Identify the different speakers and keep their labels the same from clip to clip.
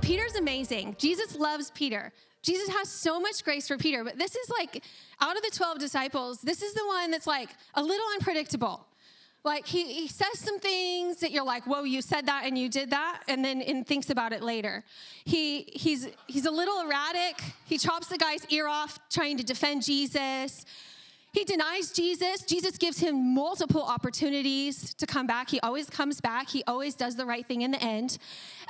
Speaker 1: Peter's amazing. Jesus loves Peter. Jesus has so much grace for Peter, but this is like out of the 12 disciples, this is the one that's like a little unpredictable. Like he, he says some things that you're like, whoa, you said that and you did that, and then and thinks about it later. He he's he's a little erratic. He chops the guy's ear off trying to defend Jesus. He denies Jesus. Jesus gives him multiple opportunities to come back. He always comes back. He always does the right thing in the end.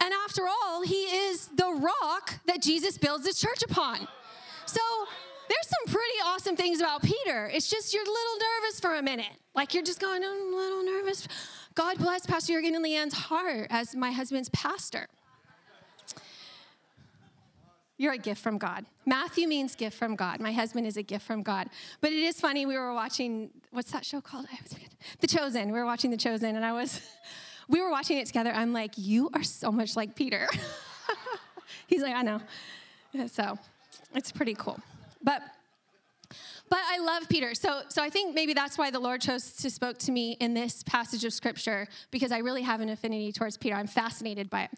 Speaker 1: And after all, he is the rock that Jesus builds his church upon. So there's some pretty awesome things about Peter. It's just you're a little nervous for a minute. Like you're just going, I'm a little nervous. God bless Pastor Jurgen and Leanne's heart as my husband's pastor. You're a gift from God. Matthew means gift from God. My husband is a gift from God. But it is funny, we were watching, what's that show called? The Chosen. We were watching The Chosen, and I was, we were watching it together. I'm like, you are so much like Peter. He's like, I know. So it's pretty cool. But but I love Peter. So, so I think maybe that's why the Lord chose to spoke to me in this passage of scripture because I really have an affinity towards Peter. I'm fascinated by it.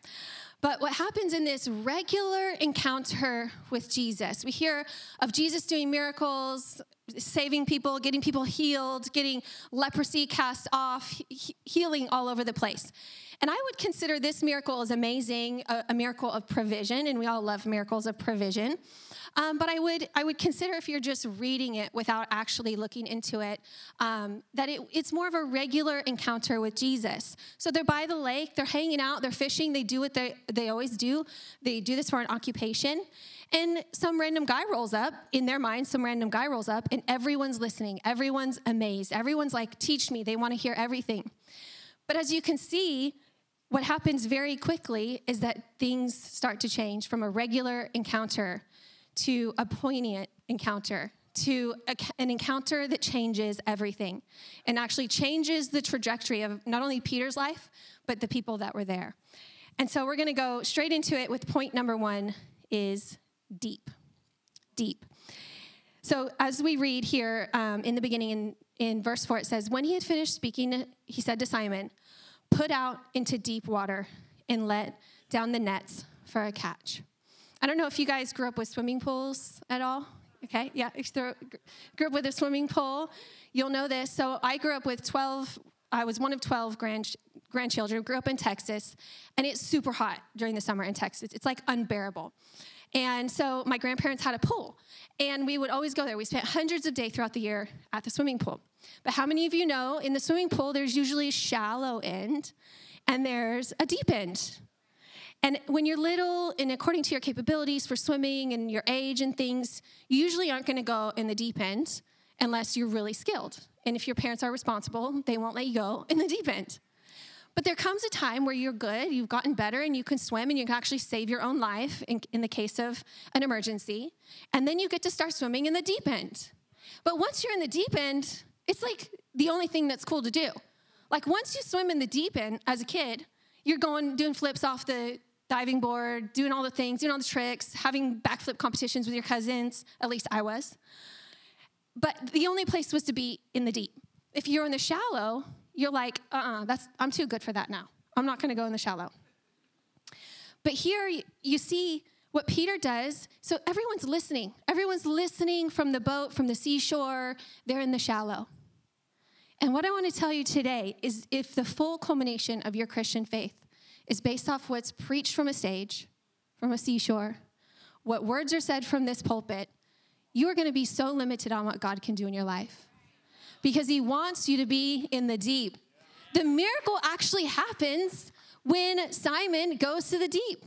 Speaker 1: But what happens in this regular encounter with Jesus? We hear of Jesus doing miracles, saving people, getting people healed, getting leprosy cast off, he- healing all over the place. And I would consider this miracle as amazing, a, a miracle of provision, and we all love miracles of provision. Um, but I would I would consider if you're just reading it without actually looking into it, um, that it, it's more of a regular encounter with Jesus. So they're by the lake, they're hanging out, they're fishing, they do what they they always do. They do this for an occupation. And some random guy rolls up, in their mind, some random guy rolls up, and everyone's listening. Everyone's amazed. Everyone's like, teach me. They want to hear everything. But as you can see, what happens very quickly is that things start to change from a regular encounter to a poignant encounter, to a, an encounter that changes everything and actually changes the trajectory of not only Peter's life, but the people that were there. And so we're going to go straight into it with point number one is deep. Deep. So as we read here um, in the beginning in, in verse 4, it says, When he had finished speaking, he said to Simon, Put out into deep water and let down the nets for a catch. I don't know if you guys grew up with swimming pools at all. Okay, yeah, if you grew up with a swimming pool, you'll know this. So I grew up with 12, I was one of 12 grand, grandchildren, grew up in Texas, and it's super hot during the summer in Texas. It's like unbearable. And so my grandparents had a pool, and we would always go there. We spent hundreds of days throughout the year at the swimming pool. But how many of you know in the swimming pool, there's usually a shallow end and there's a deep end? And when you're little and according to your capabilities for swimming and your age and things, you usually aren't to go in the deep end unless you're really skilled. And if your parents are responsible, they won't let you go in the deep end. But there comes a time where you're good, you've gotten better, and you can swim and you can actually save your own life in, in the case of an emergency. And then you get to start swimming in the deep end. But once you're in the deep end, it's like the only thing that's cool to do. Like once you swim in the deep end as a kid, you're going doing flips off the diving board, doing all the things, doing all the tricks, having backflip competitions with your cousins. At least I was. But the only place was to be in the deep. If you're in the shallow, you're like, uh-uh, that's I'm too good for that now. I'm not going to go in the shallow. But here you see what Peter does. So everyone's listening. Everyone's listening from the boat, from the seashore. They're in the shallow. And what I want to tell you today is if the full culmination of your Christian faith is based off what's preached from a stage, from a seashore, what words are said from this pulpit, you are going to be so limited on what God can do in your life because He wants you to be in the deep. The miracle actually happens when Simon goes to the deep,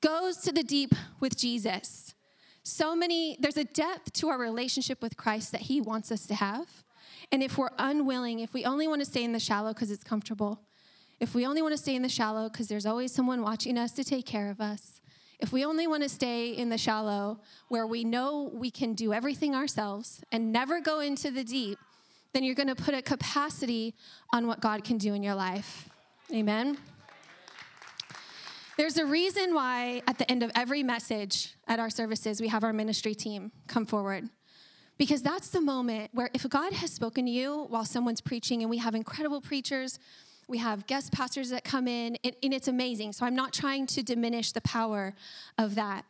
Speaker 1: goes to the deep with Jesus. So many, there's a depth to our relationship with Christ that He wants us to have. And if we're unwilling, if we only want to stay in the shallow because it's comfortable, if we only want to stay in the shallow because there's always someone watching us to take care of us, if we only want to stay in the shallow where we know we can do everything ourselves and never go into the deep, then you're going to put a capacity on what God can do in your life. Amen. There's a reason why at the end of every message at our services, we have our ministry team come forward. Because that's the moment where if God has spoken to you while someone's preaching, and we have incredible preachers, we have guest pastors that come in, and, it's amazing. So I'm not trying to diminish the power of that.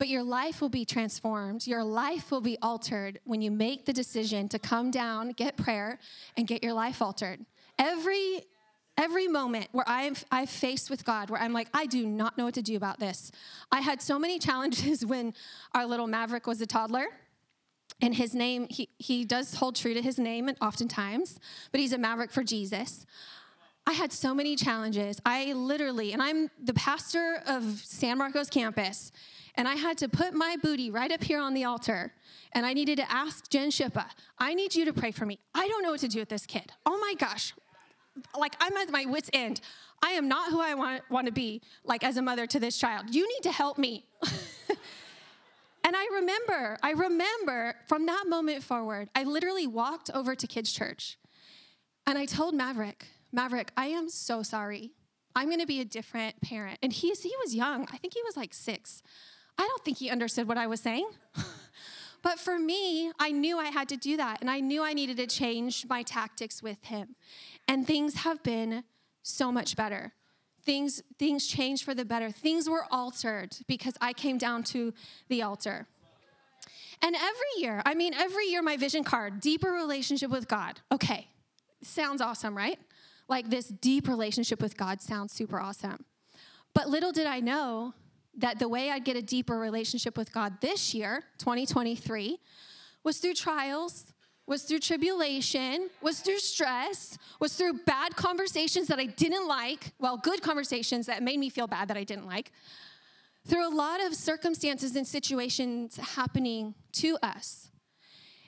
Speaker 1: But your life will be transformed. Your life will be altered when you make the decision to come down, get prayer, and get your life altered. Every every moment where I've, I've faced with God, where I'm like, I do not know what to do about this. I had so many challenges when our little Maverick was a toddler. And his name, he, he does hold true to his name and oftentimes, but he's a maverick for Jesus. I had so many challenges. I literally, and I'm the pastor of San Marcos campus, and I had to put my booty right up here on the altar. And I needed to ask Jen Shippa, I need you to pray for me. I don't know what to do with this kid. Oh my gosh. Like, I'm at my wits' end. I am not who I want, want to be, like, as a mother to this child. You need to help me. and I remember, I remember from that moment forward, I literally walked over to kids' church and I told Maverick, Maverick, I am so sorry. I'm going to be a different parent. And he's, he was young. I think he was like six. I don't think he understood what I was saying. but for me, I knew I had to do that. And I knew I needed to change my tactics with him. And things have been so much better. Things, things changed for the better. Things were altered because I came down to the altar. And every year, I mean, every year, my vision card, deeper relationship with God. Okay, sounds awesome, right? like this deep relationship with God sounds super awesome. But little did I know that the way I'd get a deeper relationship with God this year, 2023, was through trials, was through tribulation, was through stress, was through bad conversations that I didn't like, well, good conversations that made me feel bad that I didn't like, through a lot of circumstances and situations happening to us.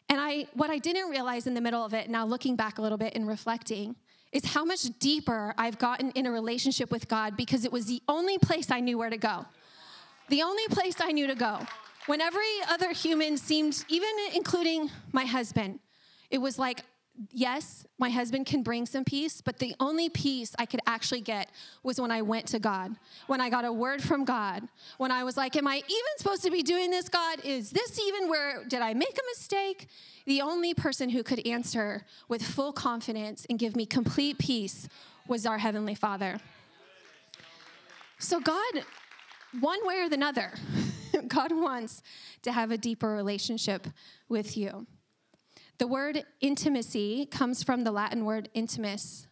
Speaker 1: And I what I didn't realize in the middle of it, now looking back a little bit and reflecting, is how much deeper I've gotten in a relationship with God because it was the only place I knew where to go. The only place I knew to go. When every other human seemed, even including my husband, it was like yes, my husband can bring some peace, but the only peace I could actually get was when I went to God, when I got a word from God, when I was like, Am I even supposed to be doing this, God? Is this even where, did I make a mistake? The only person who could answer with full confidence and give me complete peace was our Heavenly Father. So, God, one way or the other, God wants to have a deeper relationship with you. The word intimacy comes from the Latin word intimus,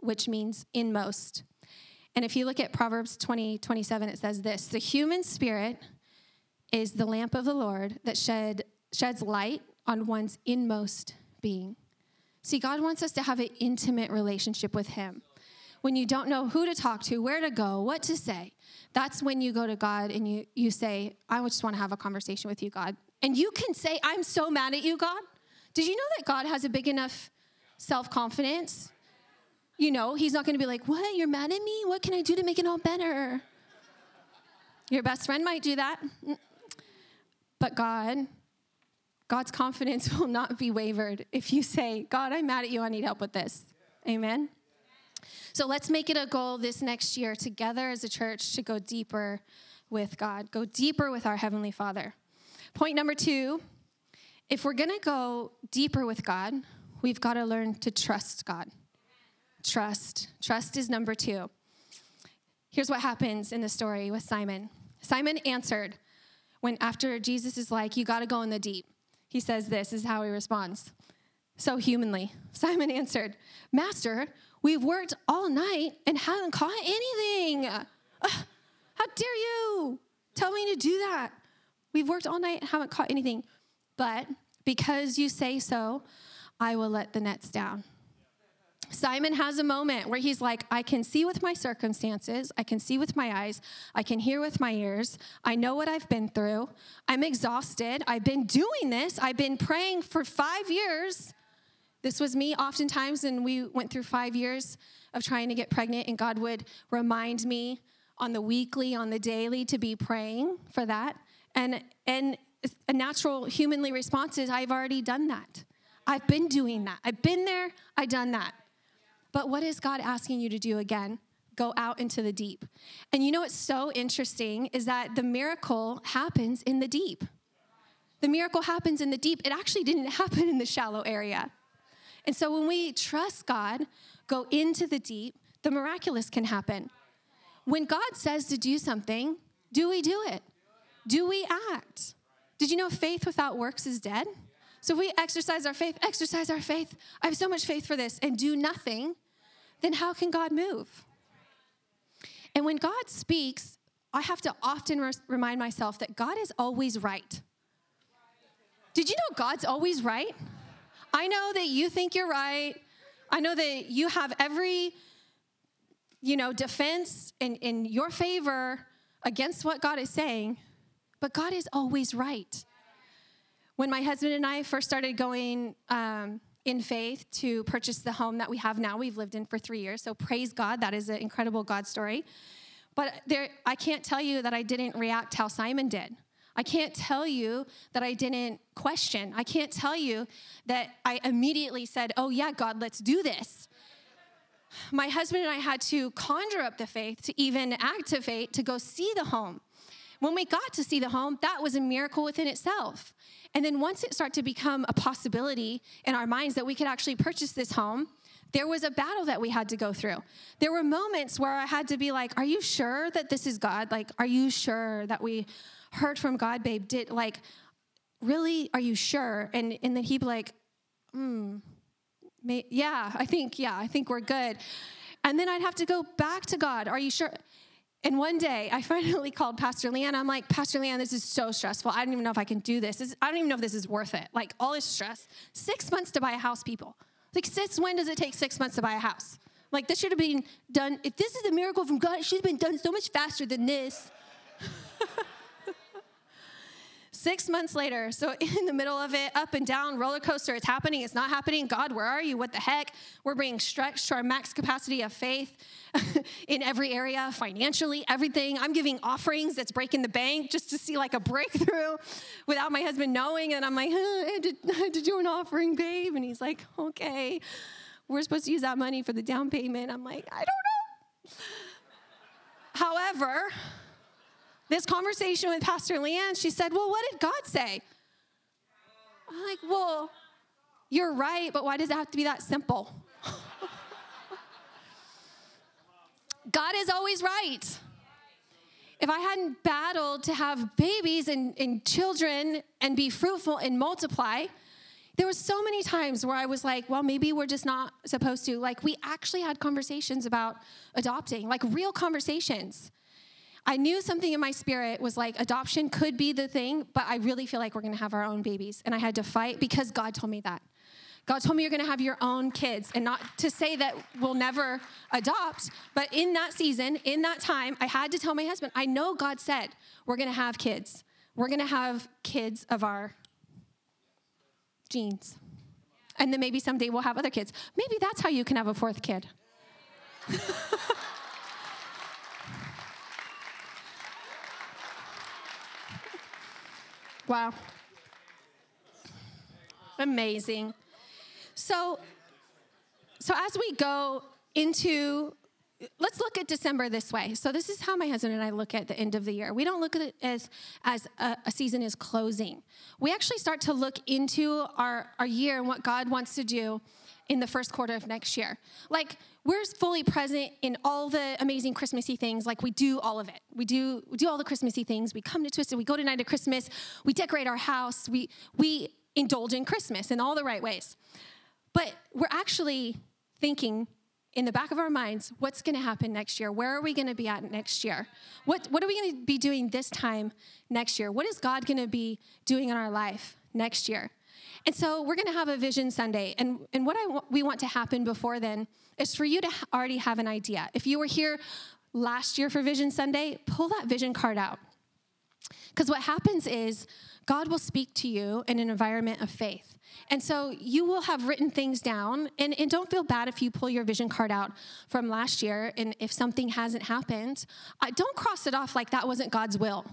Speaker 1: which means inmost. And if you look at Proverbs 20, 27, it says this The human spirit is the lamp of the Lord that shed, sheds light on one's inmost being. See, God wants us to have an intimate relationship with Him. When you don't know who to talk to, where to go, what to say, that's when you go to God and you, you say, I just want to have a conversation with you, God. And you can say, I'm so mad at you, God. Did you know that God has a big enough self confidence? You know, He's not gonna be like, What? You're mad at me? What can I do to make it all better? Your best friend might do that. But God, God's confidence will not be wavered if you say, God, I'm mad at you. I need help with this. Amen. So let's make it a goal this next year together as a church to go deeper with God, go deeper with our Heavenly Father. Point number two if we're going to go deeper with God, we've got to learn to trust God. Trust. Trust is number two. Here's what happens in the story with Simon Simon answered when, after Jesus is like, You got to go in the deep. He says, This is how he responds. So humanly, Simon answered, Master, we've worked all night and haven't caught anything. Uh, how dare you tell me to do that? We've worked all night and haven't caught anything. But because you say so, I will let the nets down. Simon has a moment where he's like, I can see with my circumstances, I can see with my eyes, I can hear with my ears, I know what I've been through, I'm exhausted, I've been doing this, I've been praying for five years. This was me oftentimes, and we went through five years of trying to get pregnant, and God would remind me on the weekly, on the daily to be praying for that. And and a natural humanly response is I've already done that. I've been doing that. I've been there, I've done that. But what is God asking you to do again? Go out into the deep. And you know what's so interesting is that the miracle happens in the deep. The miracle happens in the deep. It actually didn't happen in the shallow area. And so when we trust God, go into the deep, the miraculous can happen. When God says to do something, do we do it? Do we act? Did you know faith without works is dead? So if we exercise our faith, exercise our faith. I have so much faith for this and do nothing, then how can God move? And when God speaks, I have to often re- remind myself that God is always right. Did you know God's always right? I know that you think you're right. I know that you have every, you know, defense in, in your favor against what God is saying, but God is always right. When my husband and I first started going um, in faith to purchase the home that we have now, we've lived in for three years. So praise God, that is an incredible God story. But there, I can't tell you that I didn't react how Simon did. I can't tell you that I didn't question. I can't tell you that I immediately said, Oh, yeah, God, let's do this. My husband and I had to conjure up the faith to even activate to go see the home. When we got to see the home, that was a miracle within itself. And then once it started to become a possibility in our minds that we could actually purchase this home, there was a battle that we had to go through. There were moments where I had to be like, Are you sure that this is God? Like, are you sure that we heard from God, babe? Did, like, really, are you sure? And, and then he'd be like, Hmm, may, yeah, I think, yeah, I think we're good. And then I'd have to go back to God. Are you sure? And one day I finally called Pastor Leanne. I'm like, Pastor Leanne, this is so stressful. I don't even know if I can do this. this I don't even know if this is worth it. Like all this stress. Six months to buy a house, people. Like, since when does it take six months to buy a house? Like, this should have been done. If this is a miracle from God, it should have been done so much faster than this. Six months later, so in the middle of it, up and down, roller coaster, it's happening, it's not happening. God, where are you? What the heck? We're being stretched to our max capacity of faith in every area, financially, everything. I'm giving offerings that's breaking the bank just to see like a breakthrough without my husband knowing. And I'm like, I, had to, I had to do an offering, babe. And he's like, okay, we're supposed to use that money for the down payment. I'm like, I don't know. However, this conversation with Pastor Leanne, she said, Well, what did God say? I'm like, Well, you're right, but why does it have to be that simple? God is always right. If I hadn't battled to have babies and, and children and be fruitful and multiply, there was so many times where I was like, well, maybe we're just not supposed to. Like, we actually had conversations about adopting, like real conversations. I knew something in my spirit was like adoption could be the thing, but I really feel like we're gonna have our own babies. And I had to fight because God told me that. God told me you're gonna have your own kids, and not to say that we'll never adopt, but in that season, in that time, I had to tell my husband, I know God said we're gonna have kids. We're gonna have kids of our genes. And then maybe someday we'll have other kids. Maybe that's how you can have a fourth kid. Wow. Amazing. So so as we go into let's look at December this way. So this is how my husband and I look at the end of the year. We don't look at it as as a, a, season is closing. We actually start to look into our our year and what God wants to do in the first quarter of next year. Like we're fully present in all the amazing Christmassy things. Like we do all of it. We do we do all the Christmassy things. We come to Twisted. We go to night of Christmas. We decorate our house. We we indulge in Christmas in all the right ways. But we're actually thinking in the back of our minds, what's going to happen next year? Where are we going to be at next year? What what are we going to be doing this time next year? What is God going to be doing in our life next year? And so we're going to have a vision Sunday. And, and what I, we want to happen before then is for you to already have an idea. If you were here last year for Vision Sunday, pull that vision card out. Because what happens is God will speak to you in an environment of faith. And so you will have written things down, and, and don't feel bad if you pull your vision card out from last year and if something hasn't happened. Uh, don't cross it off like that wasn't God's will.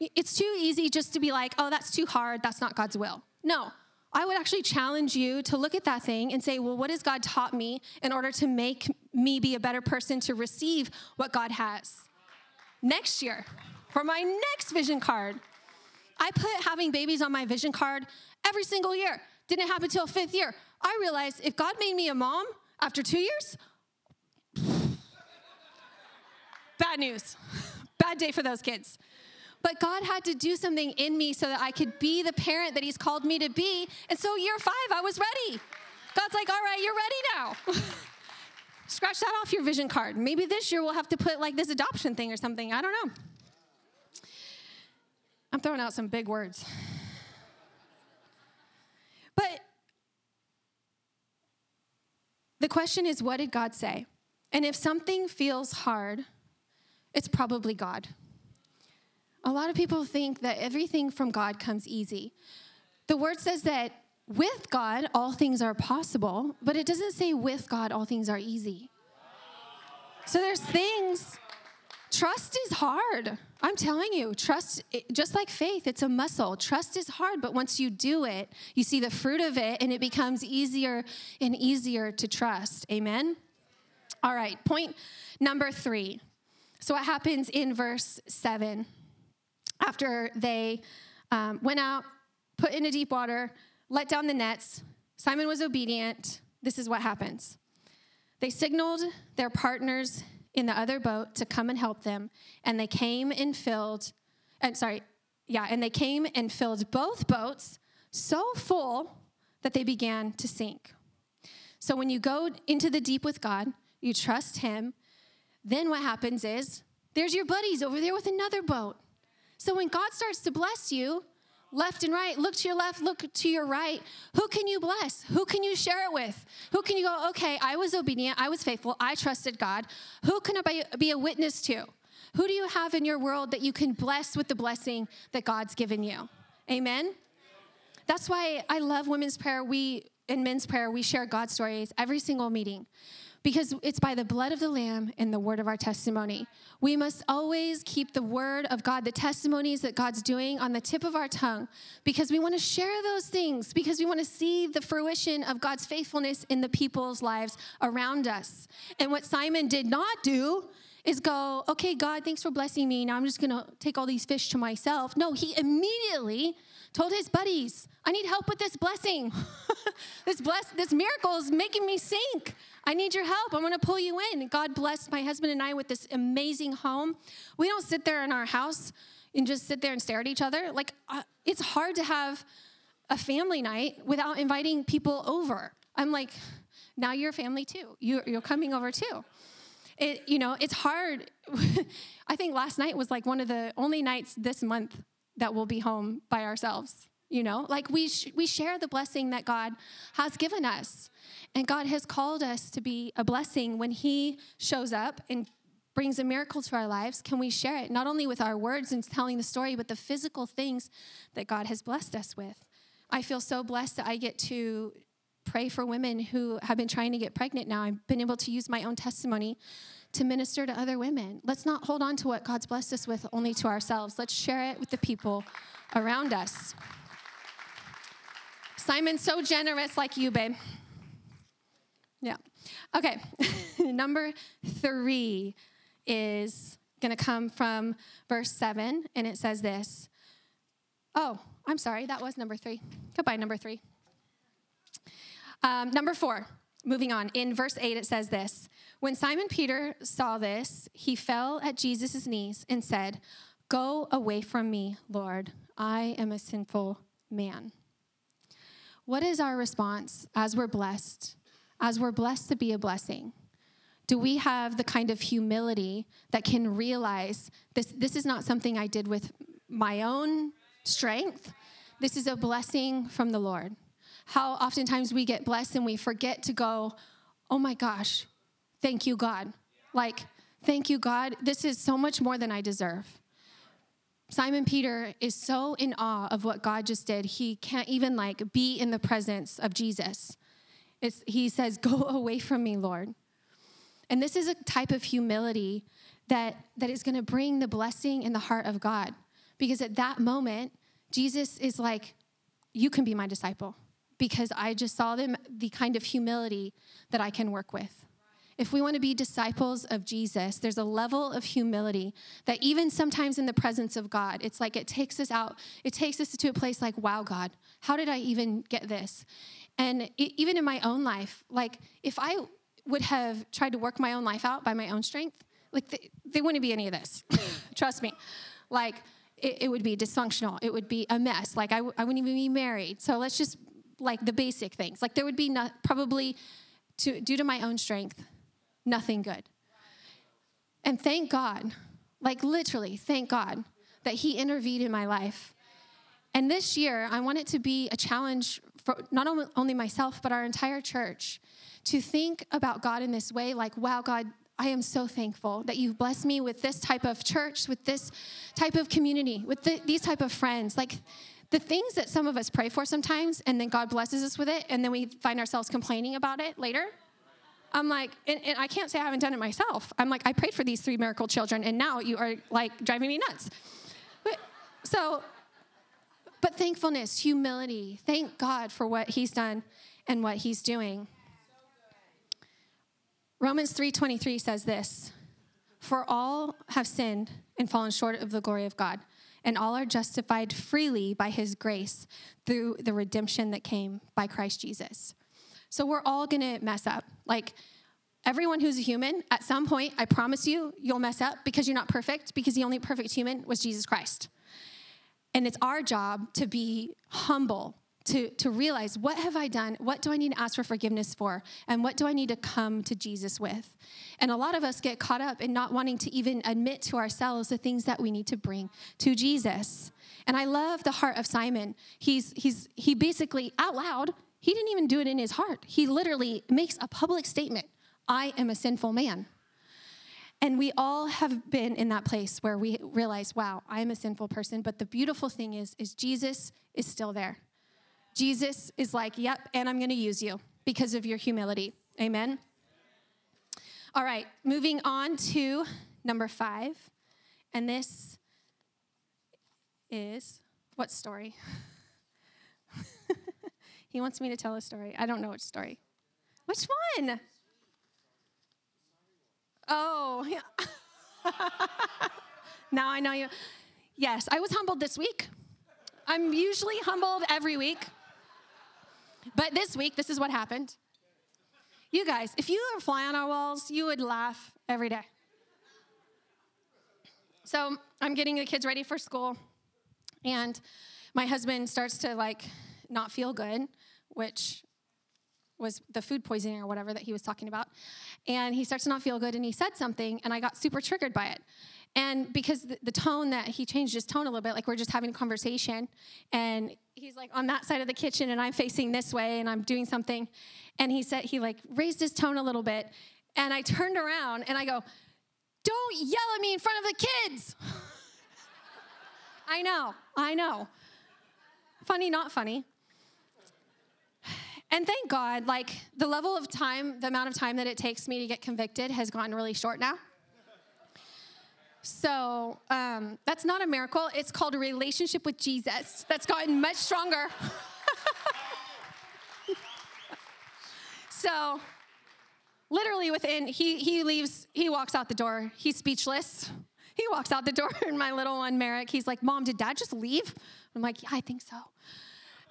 Speaker 1: It's too easy just to be like, oh, that's too hard, that's not God's will. No, I would actually challenge you to look at that thing and say, well, what has God taught me in order to make me be a better person to receive what God has? Next year, for my next vision card, I put having babies on my vision card every single year. Didn't happen until fifth year. I realized if God made me a mom after two years, bad news. Bad day for those kids. But God had to do something in me so that I could be the parent that He's called me to be. And so, year five, I was ready. God's like, all right, you're ready now. Scratch that off your vision card. Maybe this year we'll have to put like this adoption thing or something. I don't know. I'm throwing out some big words. But the question is, what did God say? And if something feels hard, it's probably God. A lot of people think that everything from God comes easy. The word says that with God, all things are possible, but it doesn't say with God, all things are easy. So there's things, trust is hard. I'm telling you, trust, just like faith, it's a muscle. Trust is hard, but once you do it, you see the fruit of it, and it becomes easier and easier to trust. Amen? All right, point number three. So, what happens in verse seven? after they um, went out, put into deep water, let down the nets. Simon was obedient. This is what happens. They signaled their partners in the other boat to come and help them, and they came and filled, and sorry, yeah, and they came and filled both boats so full that they began to sink. So when you go into the deep with God, you trust Him, then what happens is there's your buddies over there with another boat. So when God starts to bless you, left and right, look to your left, look to your right. Who can you bless? Who can you share it with? Who can you go, okay, I was obedient, I was faithful, I trusted God. Who can I be a witness to? Who do you have in your world that you can bless with the blessing that God's given you? Amen? That's why I love women's prayer. We, in men's prayer, we share God stories every single meeting because it's by the blood of the Lamb and the word of our testimony. We must always keep the word of God, the testimonies that God's doing on the tip of our tongue, because we want to share those things, because we want to see the fruition of God's faithfulness in the people's lives around us. And what Simon did not do is go, okay, God, thanks for blessing me. Now I'm just going to take all these fish to myself. No, he immediately told his buddies, I need help with this blessing. this bless this miracle is making me sink. I need your help. I'm to pull you in. God blessed my husband and I with this amazing home. We don't sit there in our house and just sit there and stare at each other. Like uh, it's hard to have a family night without inviting people over. I'm like, now you're family too. You're, you're coming over too. It, you know, it's hard. I think last night was like one of the only nights this month that we'll be home by ourselves you know like we sh- we share the blessing that god has given us and god has called us to be a blessing when he shows up and brings a miracle to our lives can we share it not only with our words and telling the story but the physical things that god has blessed us with i feel so blessed that i get to pray for women who have been trying to get pregnant now i've been able to use my own testimony to minister to other women. Let's not hold on to what God's blessed us with only to ourselves. Let's share it with the people around us. Simon's so generous, like you, babe. Yeah. Okay. number three is going to come from verse seven, and it says this. Oh, I'm sorry. That was number three. Goodbye, number three. Um, number four, moving on. In verse 8, it says this When Simon Peter saw this, he fell at Jesus' knees and said, Go away from me, Lord. I am a sinful man. What is our response as we're blessed, as we're blessed to be a blessing? Do we have the kind of humility that can realize this, this is not something I did with my own strength? This is a blessing from the Lord how oftentimes we get blessed and we forget to go, oh my gosh, thank you, God. Like, thank you, God. This is so much more than I deserve. Simon Peter is so in awe of what God just did, he can't even like be in the presence of Jesus. It's, he says, Go away from me, Lord. And this is a type of humility that, that is going to bring the blessing in the heart of God. Because at that moment, Jesus is like, You can be my disciple because I just saw them the kind of humility that I can work with. If we want to be disciples of Jesus, there's a level of humility that even sometimes in the presence of God, it's like it takes us out, it takes us to a place like, wow, God, how did I even get this? And even in my own life, like if I would have tried to work my own life out by my own strength, like th- there wouldn't be any of this. Trust me. Like it, it, would be dysfunctional. It would be a mess. Like I wouldn't even be married. So let's just like the basic things. Like there would be not, probably to, due to my own strength, nothing good. And thank God, like literally, thank God that He intervened in my life. And this year, I want it to be a challenge for not only myself, but our entire church to think about God in this way like, wow, God, I am so thankful that you've blessed me with this type of church, with this type of community, with the, these type of friends. Like the things that some of us pray for sometimes, and then God blesses us with it, and then we find ourselves complaining about it later. I'm like, and, and, I can't say I haven't done it myself. I'm like, I prayed for these three miracle children, and now you are like driving me nuts. But, so, but thankfulness, humility, thank God for what He's done and what He's doing. Romans 3:23 says this, "For all have sinned and fallen short of the glory of God, and all are justified freely by his grace through the redemption that came by Christ Jesus." So we're all to mess up. Like everyone who's a human, at some point, I promise you, you'll mess up because you're not perfect, because the only perfect human was Jesus Christ. And it's our job to be humble, to, to realize what have I done? What do I need to ask for forgiveness for? And what do I need to come to Jesus with? And a lot of us get caught up in not wanting to even admit to ourselves the things that we need to bring to Jesus. And I love the heart of Simon. He's, he's, he basically, out loud, he didn't even do it in his heart. He literally makes a public statement I am a sinful man. And we all have been in that place where we realize, wow, I am a sinful person. But the beautiful thing is, is Jesus is still there. Jesus is like, yep, and I'm gonna use you because of your humility. Amen. All right, moving on to number five. And this is what story? He wants me to tell a story. I don't know which story. Which one? Oh, now I know you. Yes, I was humbled this week. I'm usually humbled every week. But this week, this is what happened. You guys, if you were fly on our walls, you would laugh every day. So I'm getting the kids ready for school, and my husband starts to like not feel good which was the food poisoning or whatever that he was talking about. And he starts to not feel good and he said something and I got super triggered by it. And because the, tone that he changed his tone a little bit, like we're just having a conversation and he's like on that side of the kitchen and I'm facing this way and I'm doing something. And he said, he like raised his tone a little bit. And I turned around and I go, don't yell at me in front of the kids. I know, I know. Funny, not funny. And thank God, like the level of time, the amount of time that it takes me to get convicted has gotten really short now. So um, that's not a miracle. It's called a relationship with Jesus that's gotten much stronger. so literally within, he, he leaves, he walks out the door. He's speechless. He walks out the door, and my little one, Merrick, he's like, Mom, did dad just leave? I'm like, Yeah, I think so.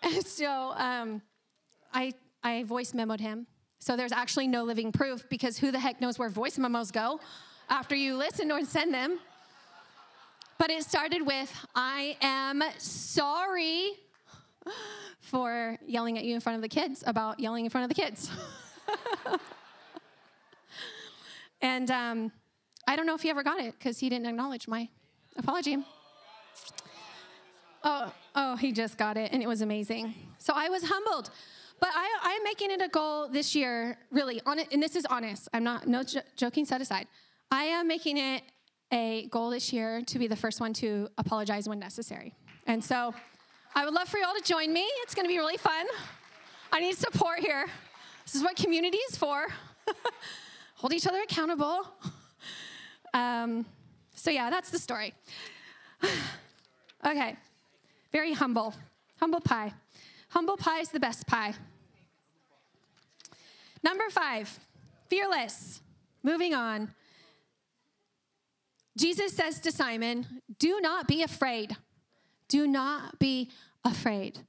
Speaker 1: And so, um, I, I voice memoed him. So there's actually no living proof because who the heck knows where voice memos go after you listen or send them. But it started with, I am sorry for yelling at you in front of the kids about yelling in front of the kids. and um, I don't know if he ever got it because he didn't acknowledge my apology. Oh, oh, he just got it, and it was amazing. So I was humbled. But I, am making it a goal this year, really, on it, and this is honest. I'm not, no joking set aside. I am making it a goal this year to be the first one to apologize when necessary. And so I would love for you all to join me. It's going to be really fun. I need support here. This is what community is for. Hold each other accountable. Um, so, yeah, that's the story. okay, very humble. Humble pie. Humble pie is the best pie. Number five, fearless. Moving on. Jesus says to Simon, Do not be afraid. Do not be afraid.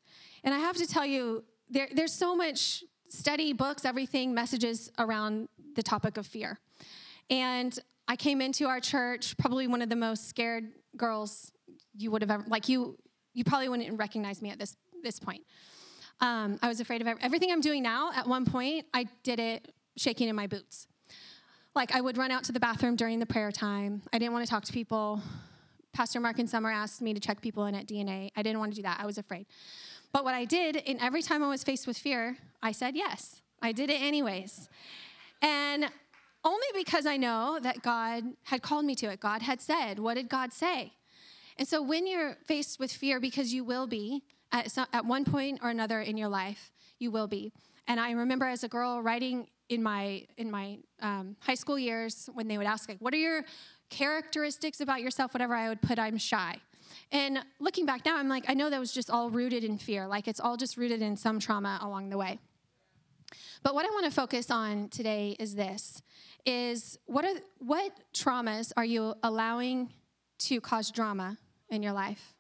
Speaker 1: And I have to tell you, there, there's so much study, books, everything, messages around the topic of fear. And I came into our church, probably one of the most scared girls you would have ever, like you, you probably wouldn't recognize me at this, this point. Um, I was afraid of everything I'm doing now. At one point, I did it shaking in my boots. Like I would run out to the bathroom during the prayer time. I didn't want to talk to people. Pastor Mark and Summer asked me to check people in at DNA. I didn't want to do that. I was afraid. But what I did, and every time I was faced with fear, I said yes. I did it anyways. And only because I know that God had called me to it. God had said, What did God say? And so when you're faced with fear, because you will be at, some, at one point or another in your life, you will be. And I remember as a girl writing in my in my um, high school years when they would ask like, "What are your characteristics about yourself?" Whatever I would put, I'm shy. And looking back now, I'm like, I know that was just all rooted in fear. Like it's all just rooted in some trauma along the way. But what I want to focus on today is this: is what are what traumas are you allowing to cause drama in your life?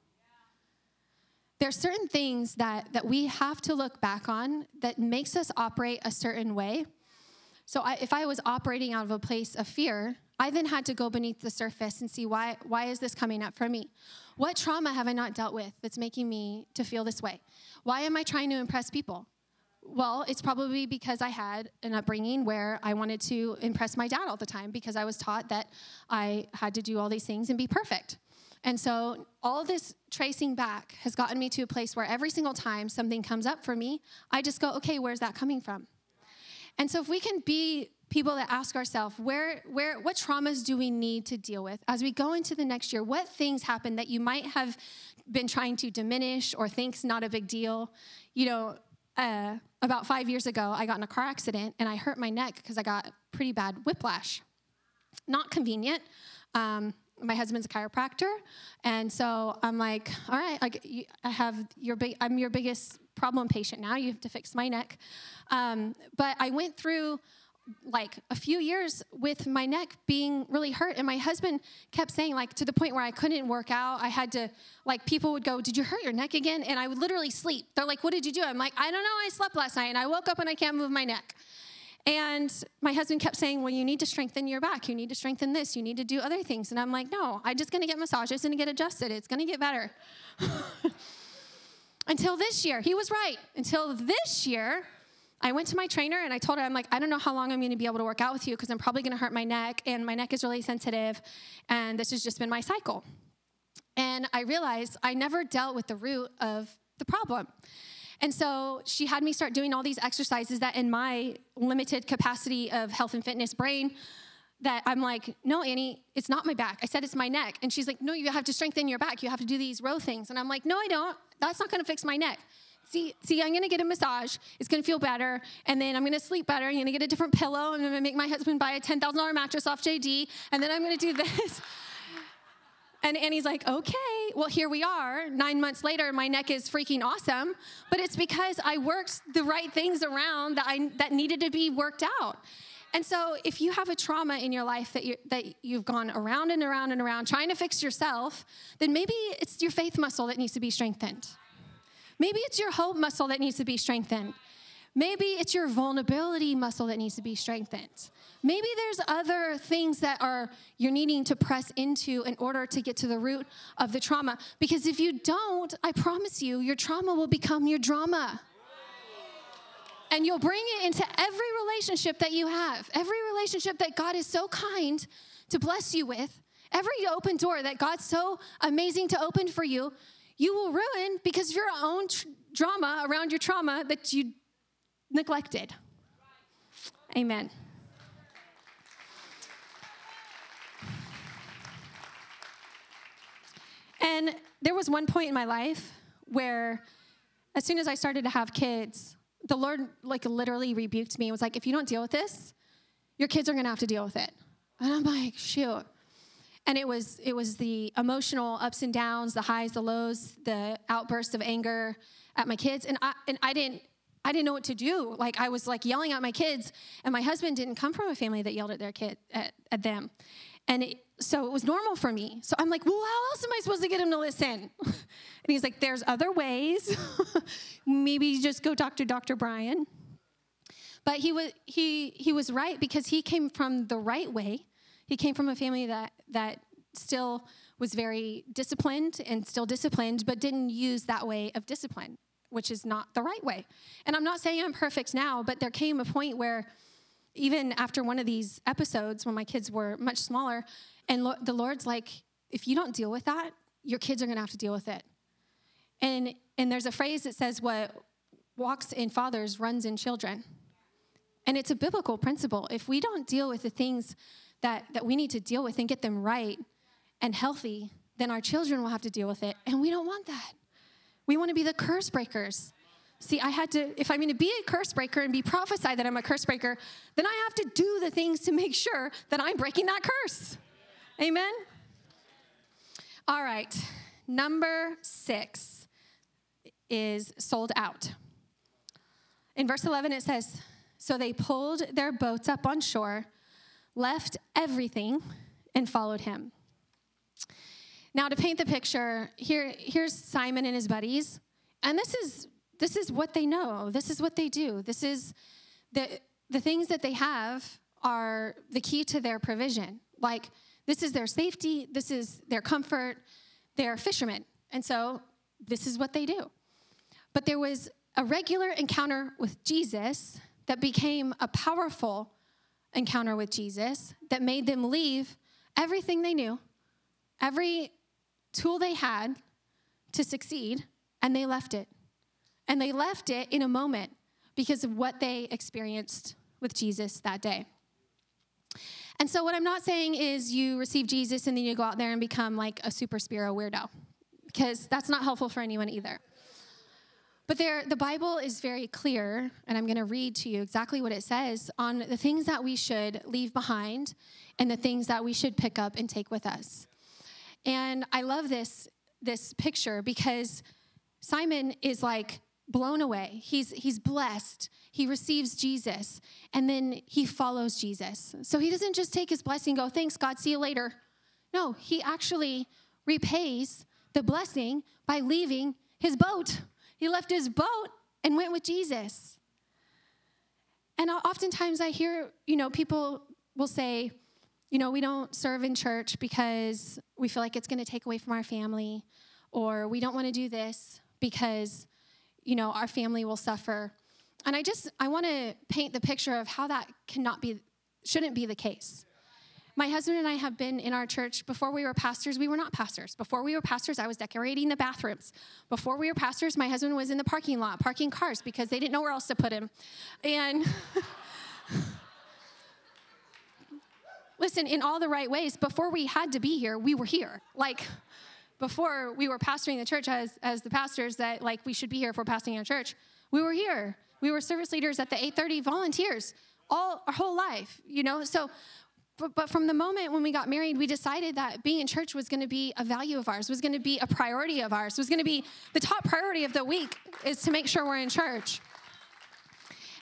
Speaker 1: There are certain things that, that we have to look back on that makes us operate a certain way. So I, if I was operating out of a place of fear, I then had to go beneath the surface and see why, why is this coming up for me? What trauma have I not dealt with that's making me to feel this way? Why am I trying to impress people? Well, it's probably because I had an upbringing where I wanted to impress my dad all the time because I was taught that I had to do all these things and be perfect. And so all this tracing back has gotten me to a place where every single time something comes up for me, I just go, okay, where's that coming from? And so if we can be people that ask ourselves, where, where, what traumas do we need to deal with as we go into the next year? What things happen that you might have been trying to diminish or think's not a big deal? You know, uh, about five years ago, I got in a car accident and I hurt my neck because I got pretty bad whiplash. Not convenient. Um, my husband's a chiropractor, and so I'm like, all right, like I have your big, I'm your biggest problem patient now. You have to fix my neck. Um, but I went through like a few years with my neck being really hurt and my husband kept saying like to the point where i couldn't work out i had to like people would go did you hurt your neck again and i would literally sleep they're like what did you do i'm like i don't know i slept last night and i woke up and i can't move my neck and my husband kept saying, Well, you need to strengthen your back. You need to strengthen this. You need to do other things. And I'm like, No, I'm just going to get massages and get adjusted. It's going to get better. Until this year. He was right. Until this year, I went to my trainer and I told her, I'm like, I don't know how long I'm going to be able to work out with you because I'm probably going to hurt my neck and my neck is really sensitive. And this has just been my cycle. And I realized I never dealt with the root of the problem. And so she had me start doing all these exercises that in my limited capacity of health and fitness brain, that I'm like, no, Annie, it's not my back. I said it's my neck. And she's like, no, you have to strengthen your back. You have to do these row things. And I'm like, no, I don't. That's not gonna fix my neck. See, see, I'm gonna get a massage. It's gonna feel better, and then I'm gonna sleep better. I'm gonna get a different pillow. I'm gonna make my husband buy a $10,000 mattress off JD, and then I'm gonna do this. And Annie's like, okay, well, here we are. Nine months later, my neck is freaking awesome. But it's because I worked the right things around that, I, that needed to be worked out. And so, if you have a trauma in your life that, you, that you've gone around and around and around trying to fix yourself, then maybe it's your faith muscle that needs to be strengthened. Maybe it's your hope muscle that needs to be strengthened. Maybe it's your vulnerability muscle that needs to be strengthened. Maybe there's other things that are you're needing to press into in order to get to the root of the trauma. Because if you don't, I promise you, your trauma will become your drama. And you'll bring it into every relationship that you have, every relationship that God is so kind to bless you with, every open door that God's so amazing to open for you, you will ruin because of your own tr- drama around your trauma that you neglected. Amen. And there was one point in my life where, as soon as I started to have kids, the Lord like literally rebuked me. It was like, if you don't deal with this, your kids are gonna have to deal with it. And I'm like, shoot. And it was it was the emotional ups and downs, the highs, the lows, the outbursts of anger at my kids. And I and I didn't I didn't know what to do. Like I was like yelling at my kids, and my husband didn't come from a family that yelled at their kid at, at them. And it, so it was normal for me. So I'm like, well, how else am I supposed to get him to listen? And he's like, there's other ways. Maybe just go talk to Dr. Brian. But he was he he was right because he came from the right way. He came from a family that that still was very disciplined and still disciplined, but didn't use that way of discipline, which is not the right way. And I'm not saying I'm perfect now, but there came a point where even after one of these episodes when my kids were much smaller, and lo- the Lord's like, if you don't deal with that, your kids are gonna have to deal with it. And and there's a phrase that says what walks in fathers runs in children. And it's a biblical principle. If we don't deal with the things that, that we need to deal with and get them right and healthy, then our children will have to deal with it. And we don't want that. We want to be the curse breakers. See, I had to, if I'm going to be a curse breaker and be prophesied that I'm a curse breaker, then I have to do the things to make sure that I'm breaking that curse. Amen? All right, number six is sold out. In verse 11, it says, So they pulled their boats up on shore, left everything, and followed him. Now, to paint the picture, here, here's Simon and his buddies, and this is this is what they know. This is what they do. This is the the things that they have are the key to their provision. Like this is their safety, this is their comfort. They're fishermen. And so this is what they do. But there was a regular encounter with Jesus that became a powerful encounter with Jesus that made them leave everything they knew, every tool they had to succeed, and they left it. And they left it in a moment because of what they experienced with Jesus that day. And so, what I'm not saying is you receive Jesus and then you go out there and become like a super spiro weirdo, because that's not helpful for anyone either. But there, the Bible is very clear, and I'm going to read to you exactly what it says on the things that we should leave behind and the things that we should pick up and take with us. And I love this, this picture because Simon is like blown away. He's, he's blessed. He receives Jesus, and then he follows Jesus. So he doesn't just take his blessing go, thanks, God, see you later. No, he actually repays the blessing by leaving his boat. He left his boat and went with Jesus. And oftentimes I hear, you know, people will say, you know, we don't serve in church because we feel like it's going to take away from our family, or we don't want to do this because, you know, our family will suffer. And I just, I want to paint the picture of how that cannot be, shouldn't be the case. My husband and I have been in our church. Before we were pastors, we were not pastors. Before we were pastors, I was decorating the bathrooms. Before we were pastors, my husband was in the parking lot parking cars because they didn't know where else to put him. And listen, in all the right ways, before we had to be here, we were here. Like, before we were pastoring the church as, as the pastors that like we should be here for pastoring a church, we were here. We were service leaders at the 830 volunteers all our whole life, you know? So but, but from the moment when we got married, we decided that being in church was going to be a value of ours, was going to be a priority of ours, was going to be the top priority of the week is to make sure we're in church.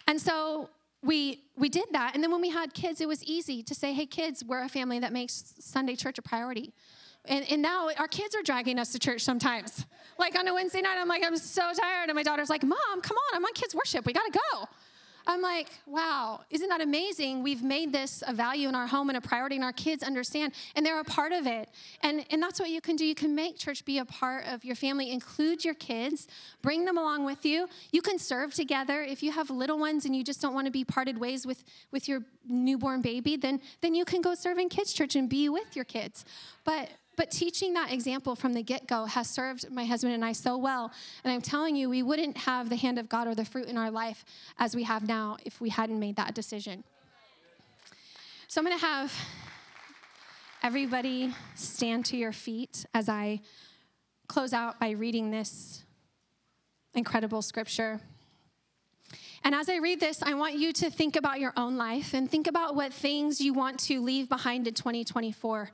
Speaker 1: And so we we did that. And then when we had kids, it was easy to say, "Hey, kids, we're a family that makes Sunday church a priority." And, and now our kids are dragging us to church sometimes. Like on a Wednesday night, I'm like, I'm so tired. And my daughter's like, Mom, come on, I'm on kids' worship. We got to go. I'm like, wow, isn't that amazing? We've made this a value in our home and a priority, and our kids understand, and they're a part of it. And, and that's what you can do. You can make church be a part of your family, include your kids, bring them along with you. You can serve together. If you have little ones and you just don't want to be parted ways with, with your newborn baby, then, then you can go serve in kids' church and be with your kids. But but teaching that example from the get go has served my husband and I so well. And I'm telling you, we wouldn't have the hand of God or the fruit in our life as we have now if we hadn't made that decision. So I'm going to have everybody stand to your feet as I close out by reading this incredible scripture. And as I read this, I want you to think about your own life and think about what things you want to leave behind in 2024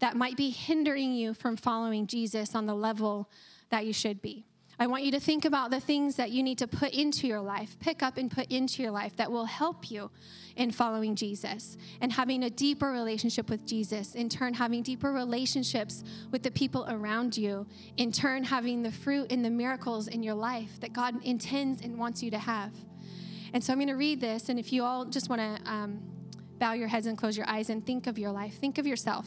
Speaker 1: that might be hindering you from following Jesus on the level that you should be. I want you to think about the things that you need to put into your life, pick up and put into your life that will help you in following Jesus and having a deeper relationship with Jesus, in turn, having deeper relationships with the people around you, in turn, having the fruit and the miracles in your life that God intends and wants you to have. And so I'm going to read this, and if you all just want to um, bow your heads and close your eyes and think of your life, think of yourself.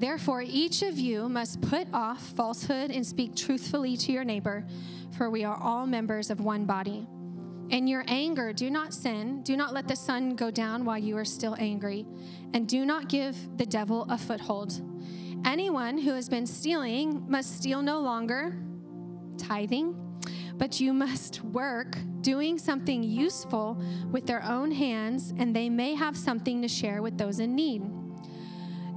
Speaker 1: Therefore, each of you must put off falsehood and speak truthfully to your neighbor, for we are all members of one body. In your anger, do not sin. Do not let the sun go down while you are still angry. And do not give the devil a foothold. Anyone who has been stealing must steal no longer, tithing, but you must work, doing something useful with their own hands, and they may have something to share with those in need.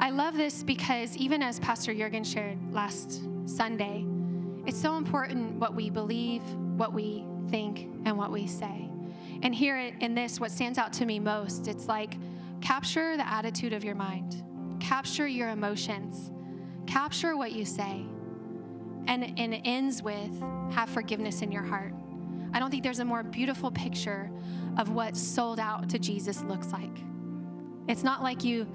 Speaker 1: I love this because even as Pastor Jurgen shared last Sunday, it's so important what we believe, what we think, and what we say. And here in this, what stands out to me most, it's like capture the attitude of your mind, capture your emotions, capture what you say. And, and it ends with have forgiveness in your heart. I don't think there's a more beautiful picture of what sold out to Jesus looks like. It's not like you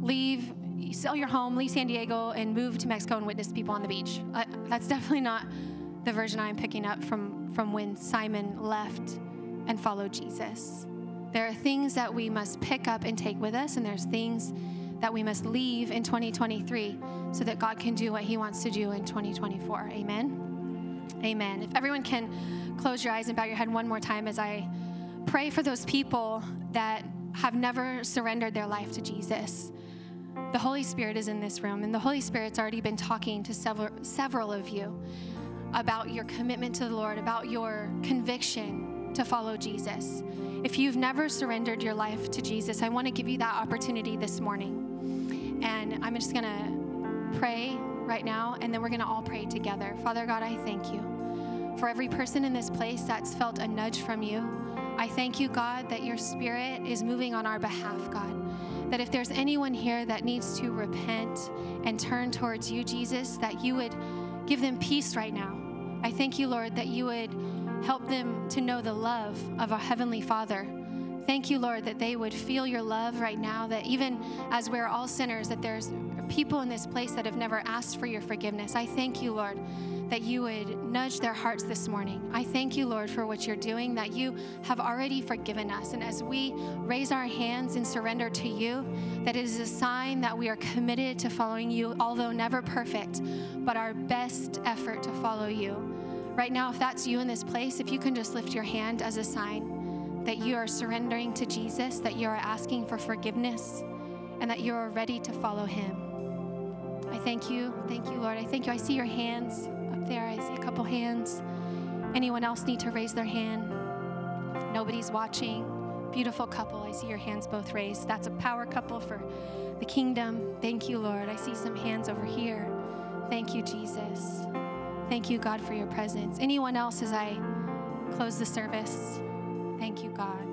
Speaker 1: leave sell your home, leave San Diego, and move to Mexico and witness people on the beach. Uh, that's definitely not the version I'm picking up from, from when Simon left and followed Jesus. There are things that we must pick up and take with us, and there's things that we must leave in 2023 so that God can do what He wants to do in 2024. Amen. Amen. If everyone can close your eyes and bow your head one more time as I pray for those people that have never surrendered their life to Jesus the Holy Spirit is in this room, and the Holy Spirit's already been talking to several, several of you about your commitment to the Lord, about your conviction to follow Jesus. If you've never surrendered your life to Jesus, I want to give you that opportunity this morning. And I'm just going to pray right now, and then we're going to all pray together. Father God, I thank you for every person in this place that's felt a nudge from you. I thank you, God, that your spirit is moving on our behalf, God that if there's anyone here that needs to repent and turn towards you, Jesus, that you would give them peace right now. I thank you, Lord, that you would help them to know the love of our Heavenly Father. Thank you, Lord, that they would feel your love right now, that even as we're all sinners, that there's people in this place that have never asked for your forgiveness. I thank you, Lord, that you would nudge their hearts this morning. I thank you, Lord, for what you're doing, that you have already forgiven us. And as we raise our hands and surrender to you, that it is a sign that we are committed to following you, although never perfect, but our best effort to follow you. Right now, if that's you in this place, if you can just lift your hand as a sign that you are surrendering to Jesus, that you are asking for forgiveness, and that you are ready to follow him. I thank you. Thank you, Lord. I thank you. I see your hands up there. I see a couple hands. Anyone else need to raise their hand? Nobody's watching. Beautiful couple. I see your hands both raised. That's a power couple for the kingdom. Thank you, Lord. I see some hands over here. Thank you, Jesus. Thank you, God, for your presence. Anyone else as I close the service? Thank you, God.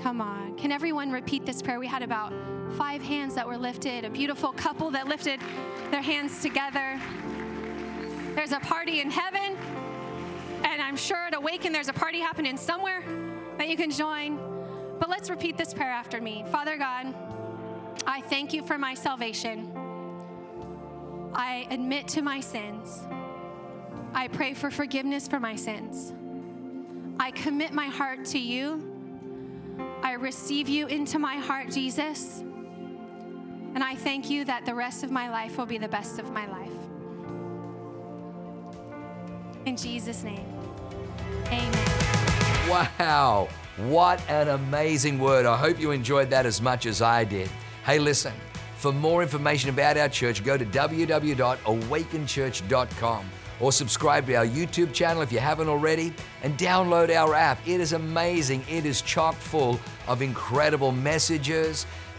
Speaker 1: Come on. Can everyone repeat this prayer? We had about five hands that were lifted, a beautiful couple that lifted their hands together. There's a party in heaven, and I'm sure at Awaken there's a party happening somewhere that you can join. But let's repeat this prayer after me. Father God, I thank you for my salvation. I admit to my sins. I pray for forgiveness for my sins. I commit my heart to you. I receive you into my heart, Jesus. And I thank you that the rest of my life will be the best of my life. In Jesus' name, amen.
Speaker 2: Wow, what an amazing word. I hope you enjoyed that as much as I did. Hey, listen, for more information about our church, go to www.awakenchurch.com or subscribe to our YouTube channel if you haven't already and download our app. It is amazing. It is chock full of incredible messages,